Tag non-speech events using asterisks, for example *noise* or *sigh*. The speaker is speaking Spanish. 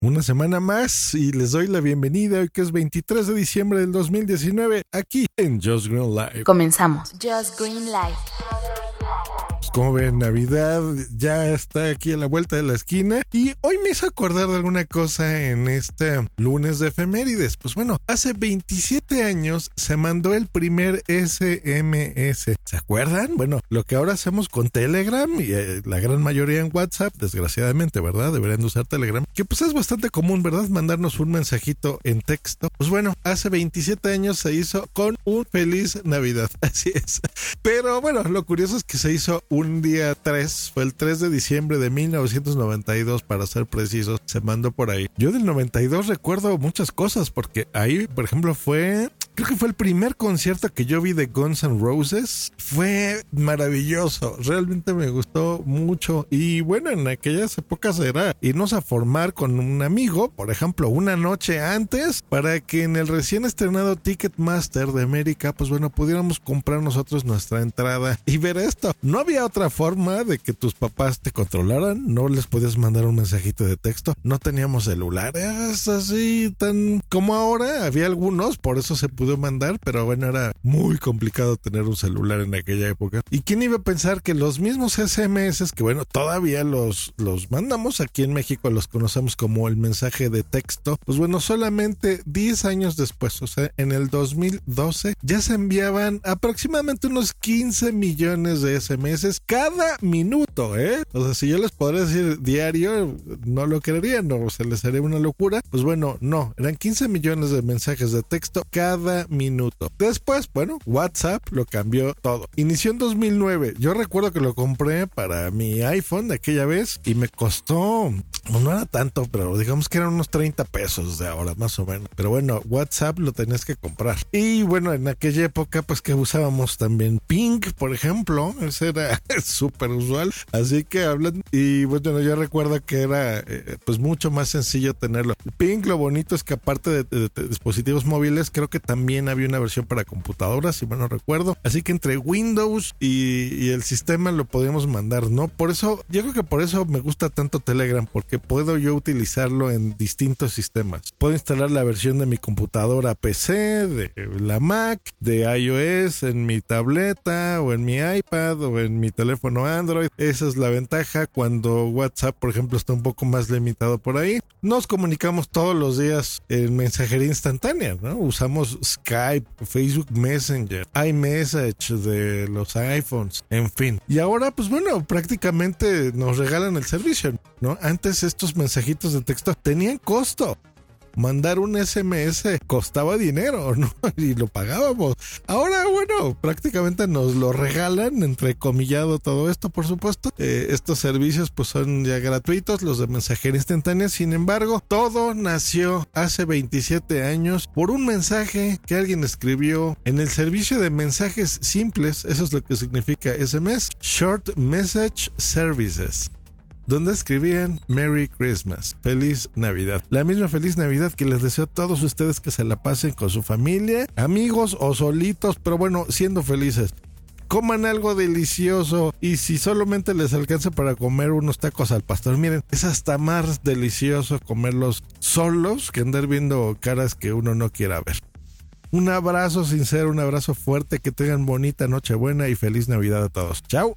Una semana más y les doy la bienvenida hoy que es 23 de diciembre del 2019 aquí en Just Green Live. Comenzamos. Just Green Live. Como ven, Navidad ya está aquí a la vuelta de la esquina y hoy me hizo acordar de alguna cosa en este lunes de efemérides. Pues bueno, hace 27 años se mandó el primer SMS. ¿Se acuerdan? Bueno, lo que ahora hacemos con Telegram y eh, la gran mayoría en WhatsApp, desgraciadamente, ¿verdad? Deberían de usar Telegram, que pues es bastante común, ¿verdad? Mandarnos un mensajito en texto. Pues bueno, hace 27 años se hizo con un feliz Navidad. *laughs* Así es. Pero bueno, lo curioso es que se hizo un día 3, fue el 3 de diciembre de 1992 para ser precisos, se mandó por ahí. Yo del 92 recuerdo muchas cosas porque ahí, por ejemplo, fue creo que fue el primer concierto que yo vi de Guns N' Roses. Fue maravilloso, realmente me gustó mucho. Y bueno, en aquellas épocas era irnos a formar con un amigo, por ejemplo, una noche antes, para que en el recién estrenado Ticketmaster de América, pues bueno, pudiéramos comprar nosotros nuestra entrada y ver esto. No había otra forma de que tus papás te controlaran, no les podías mandar un mensajito de texto, no teníamos celulares así tan como ahora, había algunos, por eso se pudo mandar, pero bueno, era muy complicado tener un celular en aquella época. ¿Y quién iba a pensar que los mismos SMS, que bueno, todavía los, los mandamos aquí en México, los conocemos como el mensaje de texto, pues bueno, solamente 10 años después, o sea, en el 2012, ya se enviaban aproximadamente unos 15 millones de SMS cada minuto, ¿eh? O sea, si yo les podría decir diario, no lo creerían, no, se les haría una locura. Pues bueno, no, eran 15 millones de mensajes de texto cada minuto. Después, bueno, WhatsApp lo cambió todo. Inició en 2009. Yo recuerdo que lo compré para mi iPhone de aquella vez y me costó, no era tanto, pero digamos que eran unos 30 pesos de ahora, más o menos. Pero bueno, WhatsApp lo tenías que comprar. Y bueno, en aquella época, pues que usábamos también Ping, por ejemplo. Ese era *laughs* súper usual. Así que hablan. Y bueno, yo recuerdo que era eh, pues mucho más sencillo tenerlo. Ping, lo bonito es que aparte de dispositivos móviles, creo que también había una versión para computadoras, si mal no recuerdo. Así que entre Windows y, el sistema lo podíamos mandar, ¿no? Por eso, yo creo que por eso me gusta tanto Telegram, porque puedo yo utilizarlo en distintos sistemas. Puedo instalar la versión de mi computadora PC, de la Mac, de iOS, en mi tableta o en mi iPad o en mi teléfono Android. Esa es la ventaja cuando WhatsApp, por ejemplo, está un poco más limitado por ahí. Nos comunicamos todos los días en mensajería instantánea, ¿no? Usamos Skype, Facebook Messenger, iMessage de los iPhones, en fin. Y ahora, pues bueno, prácticamente nos regalan el servicio, ¿no? Antes estos mensajitos de texto tenían costo mandar un SMS costaba dinero, *laughs* ¿no? Y lo pagábamos. Ahora, bueno, prácticamente nos lo regalan, entrecomillado todo esto, por supuesto. Eh, estos servicios pues son ya gratuitos, los de mensajería instantánea. Sin embargo, todo nació hace 27 años por un mensaje que alguien escribió en el servicio de mensajes simples, eso es lo que significa SMS, Short Message Services donde escribían Merry Christmas, feliz Navidad. La misma feliz Navidad que les deseo a todos ustedes que se la pasen con su familia, amigos o solitos, pero bueno, siendo felices coman algo delicioso y si solamente les alcanza para comer unos tacos al pastor, miren, es hasta más delicioso comerlos solos que andar viendo caras que uno no quiera ver. Un abrazo sincero, un abrazo fuerte, que tengan bonita Nochebuena y feliz Navidad a todos. Chao.